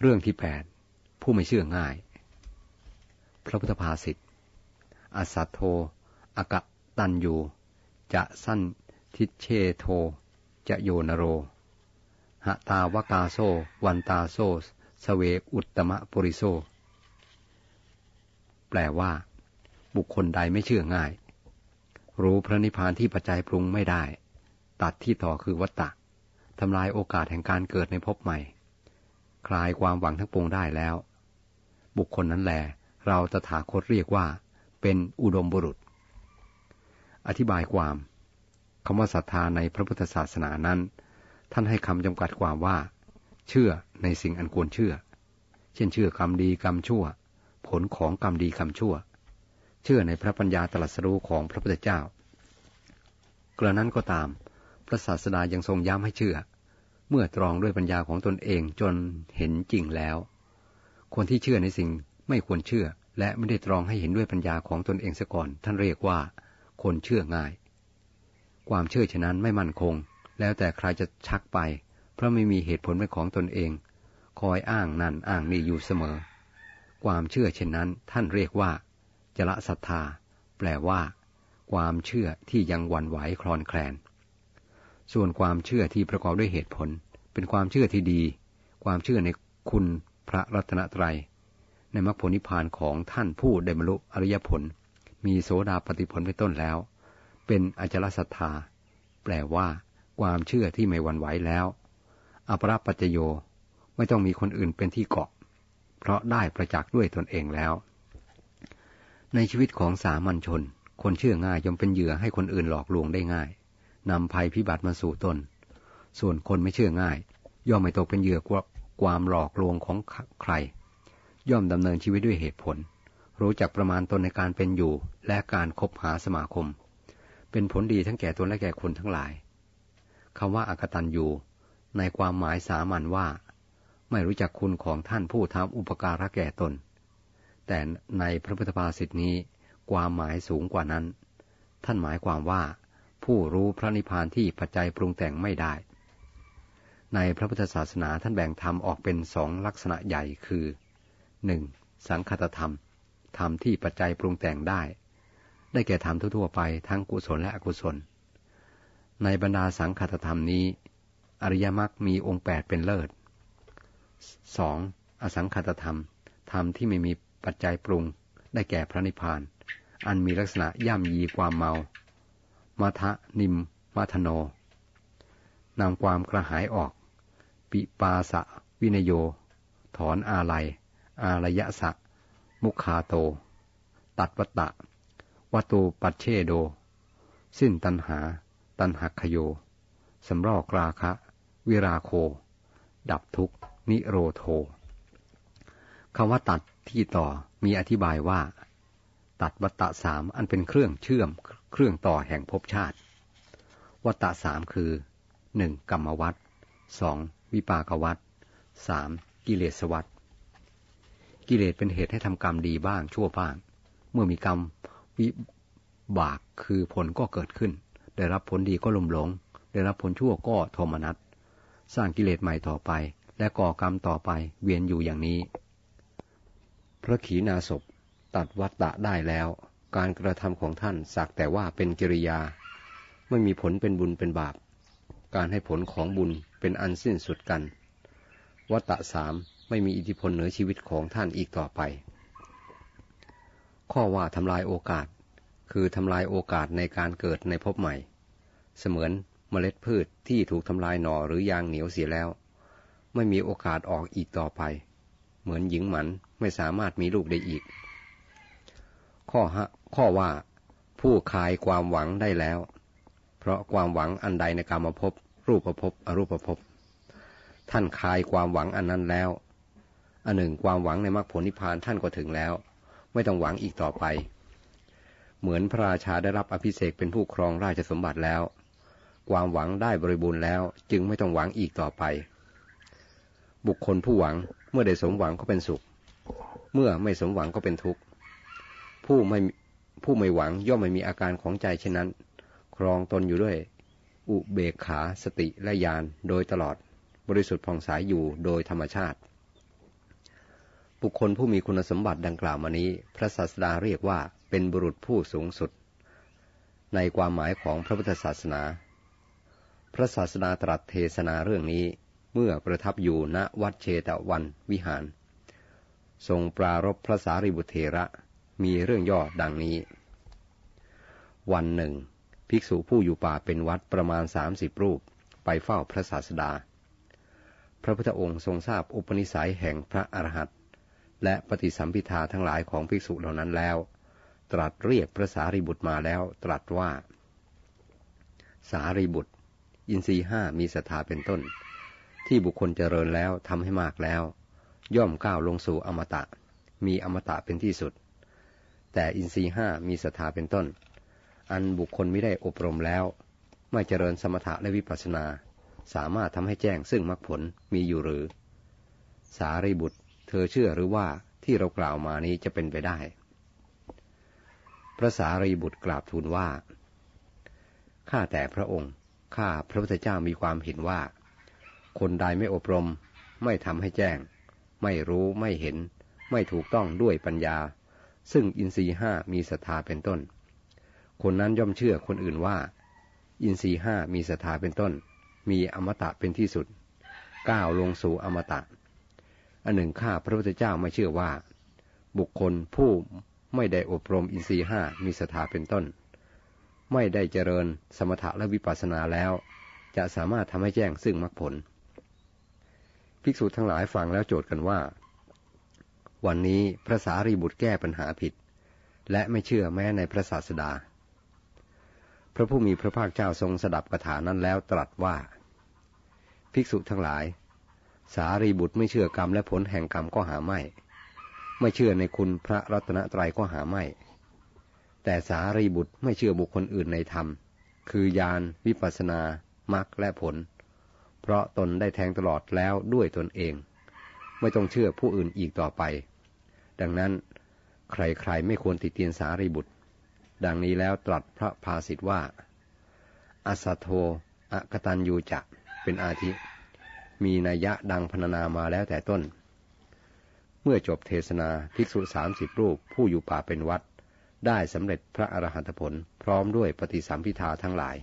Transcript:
เรื่องที่แปดผู้ไม่เชื่อง่าย พระพุทธภาษิตอสัตโทอากะตันยู จะสั้นทิเชโท จะโยนโร หะตาวกาโซ วันตาโซสเวอุตตมะปุริโซ แปลว่า บุคคลใดไม่เชื่อง่าย รู้พระนิพพานที่ปัจจัยปรุงไม่ได้ ตัดที่ต่อคือวัตตะทำลายโอกาสแห่งการเกิดในภพใหม่ คลายความหวังทั้งปวงได้แล้ว บุคคลนั้นแหลเราตถาคตเรียกว่า เป็นอุดมบุรุษ อธิบายความคำว่าศรัทธาในพระพุทธศาสนานั้น ท่านให้คำจำกัดความว่า เชื่อในสิ่งอันควรเชื่อ เช่นเชื่อกรรมดีกรรมชั่ว ผลของกรรมดีกรรมชั่ว เชื่อในพระปัญญาตรัสรู้ของพระพุทธเจ้า กระนั้นก็ตาม พระศาสดายังทรงย้ำให้เชื่อ เมื่อตรองด้วยปัญญาของตนเองจนเห็นจริงแล้ว คนที่เชื่อในสิ่งไม่ควรเชื่อ และไม่ได้ตรองให้เห็นด้วยปัญญาของตนเองซะก่อน ท่านเรียกว่า คนเชื่อง่าย ความเชื่อฉะนั้นไม่มั่นคง แล้วแต่ใครจะชักไป เพราะไม่มีเหตุผลเป็นของตนเอง คอยอ้างนั่นอ้างนี่อยู่เสมอ ความเชื่อเช่นนั้น ท่านเรียกว่าจละศรัทธา แปลว่า ความเชื่อที่ยังหวั่นไหวคลอนแคลน ส่วนความเชื่อที่ประกอบด้วยเหตุผล เป็นความเชื่อที่ดี ความเชื่อในคุณพระรัตนตรัย ในมรรคผลนิพพานของท่านผู้ได้บรรลุอริยผล มีโสดาปฏิผลเป็นต้นแล้ว เป็นอจลศรัทธา แปลว่าความเชื่อที่ไม่หวั่นไหวแล้วอปรปัจโยไม่ต้องมีคนอื่นเป็นที่เกาะ เพราะได้ประจักษ์ด้วยตนเองแล้ว ในชีวิตของสามัญชน คนเชื่อง่ายย่อมเป็นเหยื่อให้คนอื่นหลอกลวงได้ง่าย นำภัยพิบัติมาสู่ตน ส่วนคนไม่เชื่อง่าย ย่อมไม่ตกเป็นเหยื่อความหลอกลวงของใคร ย่อมดำเนินชีวิตด้วยเหตุผล รู้จักประมาณตนในการเป็นอยู่ และการคบหาสมาคม เป็นผลดีทั้งแก่ตนและแก่คนทั้งหลายคำว่าอากตันยูในความหมายสามัญว่า ไม่รู้จักคุณของท่านผู้ทำอุปการะแก่ตน แต่ในพระพุทธภาษิตนี้ ความหมายสูงกว่านั้น ท่านหมายความว่า ผู้รู้พระนิพพานที่ปัจจัยปรุงแต่งไม่ได้ ในพระพุทธศาสนาท่านแบ่งธรรมออกเป็นสองลักษณะใหญ่คือหนึ่งสังคตธรรม ธรรมที่ปัจจัยปรุงแต่งได้ ได้แก่ธรรมทั่วๆไปทั้งกุศลและอกุศล ในบรรดาสังคตธรรมนี้ อริยมรรคมีองค์แปดเป็นเลิศสองอสังคตธรรม ธรรมที่ไม่มีปัจจัยปรุง ได้แก่พระนิพพาน อันมีลักษณะย่ำยีความเมา มาทะนิมมาทโนนำความกระหายออก ปิปาสะวินโย ถอนอาลัย อารยะสะ มุคาโต ตัดวัตตะวัตูปัจเชโด สิ้นตันหา ตันหักขโยสำรอกราคะ วิราโค ดับทุกนิโรโทคำว่าตัดที่ต่อมีอธิบายว่า ตัดวัตตะสามอันเป็นเครื่องเชื่อมเครื่องต่อแห่งภพชาติ วัตตะสามคือหนึ่งกรรมวัตสองวิปากวัตสามกิเลสวัตกิเลสเป็นเหตุให้ทำกรรมดีบ้างชั่วบ้าง เมื่อมีกรรมวิบากคือผลก็เกิดขึ้น ได้รับผลดีก็ลมหลง ได้รับผลชั่วก็โทมนัส สร้างกิเลสใหม่ต่อไป และก่อกรรมต่อไปเวียนอยู่อย่างนี้ พระขีณาสพ ตัดวัตตะได้แล้ว การกระทำของท่านสักแต่ว่าเป็นกิริยา ไม่มีผลเป็นบุญเป็นบาป การให้ผลของบุญเป็นอันสิ้นสุดกัน วัตตะสามไม่มีอิทธิพลเหนือชีวิตของท่านอีกต่อไป ข้อว่าทำลายโอกาส คือทำลายโอกาสในการเกิดในภพใหม่ เสมือนเมล็ดพืชที่ถูกทำลายหน่อหรือยางเหนียวเสียแล้ว ไม่มีโอกาสออกอีกต่อไป เหมือนหญิงหมันไม่สามารถมีลูกได้อีก ข้อฮะข้อว่า ผู้คลายความหวังได้แล้ว เพราะความหวังอันใดในการมาพบรูปประพบอรูปประพบท่านคลายความหวังอันนั้นแล้ว อันหนึ่งความหวังในมรรคผลนิพพานท่านก็ถึงแล้ว ไม่ต้องหวังอีกต่อไป เหมือนพระราชาได้รับอภิเษกเป็นผู้ครองราชสมบัติแล้ว ความหวังได้บริบูรณ์แล้ว จึงไม่ต้องหวังอีกต่อไป บุคคลผู้หวังเมื่อได้สมหวังก็เป็นสุข เมื่อไม่สมหวังก็เป็นทุกข์ ผู้ไม่ผู้ไม่หวังย่อมไม่มีอาการของใจเช่นนั้น ครองตนอยู่ด้วย อุเบกขาสติและญาณโดยตลอด บริสุทธิ์ผ่องใสยอยู่โดยธรรมชาติ บุคคลผู้มีคุณสมบัติดังกล่าวมานี้ พระศาสดาเรียกว่าเป็นบุรุษผู้สูงสุด ในความหมายของพระพุทธศาสนา พระศาสดาตรัสเทศนาเรื่องนี้เมื่อประทับอยู่ณวัดเชตวันวิหาร ทรงปรารบพระสารีบุตรเถระ มีเรื่องย่อดังนี้ วันหนึ่ง ภิกษุผู้อยู่ป่าเป็นวัดประมาณสามสิบรูปไปเฝ้าพระศาสดา พระพุทธองค์ทรงทราบอุปนิสัยแห่งพระอรหันต์และปฏิสัมพิทาทั้งหลายของภิกษุเหล่านั้นแล้ว ตรัสเรียกพระสารีบุตรมาแล้วตรัสว่า สารีบุตร อินทรีห้ามีศรัทธาเป็นต้น ที่บุคคลเจริญแล้วทำให้มากแล้ว ย่อมก้าวลงสู่อมตะ มีอมตะเป็นที่สุด แต่อินทรีห้ามีศรัทธาเป็นต้น อันบุคคลไม่ได้อบรมแล้ว ไม่เจริญสมถะและวิปัสนา สามารถทำให้แจ้งซึ่งมรรคผลมีอยู่หรือ สารีบุตร เธอเชื่อหรือว่าที่เรากล่าวมานี้จะเป็นไปได้ พระสารีบุตรกราบทูลว่า ข้าแต่พระองค์ ข้าพระพุทธเจ้ามีความเห็นว่า คนใดไม่อบรม ไม่ทำให้แจ้ง ไม่รู้ไม่เห็น ไม่ถูกต้องด้วยปัญญา ซึ่งอินทรีห้ามีศรัทธาเป็นต้น คนนั้นย่อมเชื่อคนอื่นว่า อินทรีห้ามีศรัทธาเป็นต้น มีอมตะเป็นที่สุด ก้าวลงสู่อมตะ อันหนึ่งข้าพระพุทธเจ้าไม่เชื่อว่า บุคคลผู้ไม่ได้อบรมอินทรีห้ามีศรัทธาเป็นต้น ไม่ได้เจริญสมถะและวิปัสสนาแล้ว จะสามารถทำให้แจ้งซึ่งมรรคผล ภิกษุทั้งหลายฟังแล้วโจทย์กันว่า วันนี้พระสารีบุตรแก้ปัญหาผิด และไม่เชื่อแม้ในพระศาสดา พระผู้มีพระภาคเจ้าทรงสดับกถานั้นแล้วตรัสว่า ภิกษุทั้งหลาย สารีบุตรไม่เชื่อกรรมและผลแห่งกรรมก็หาไม่ ไม่เชื่อในคุณพระรัตนตรัยก็หาไม่ แต่สารีบุตรไม่เชื่อบุคคลอื่นในธรรม คือญาณวิปัสนามรรคและผล เพราะตนได้แทงตลอดแล้วด้วยตนเอง ไม่ต้องเชื่อผู้อื่นอีกต่อไป ดังนั้นใครๆไม่ควรติเตียนสารีบุตร ดังนี้แล้วตรัสพระภาสิทว่าอสัโธอกตันยูจะเป็นอาทิ มีนัยยะดังพรรณนามาแล้วแต่ต้น เมื่อจบเทศนาภิกษุสามสิบรูปผู้อยู่ป่าเป็นวัด ได้สำเร็จพระอรหันตผลพร้อมด้วยปฏิสัมพิทาทั้งหลาย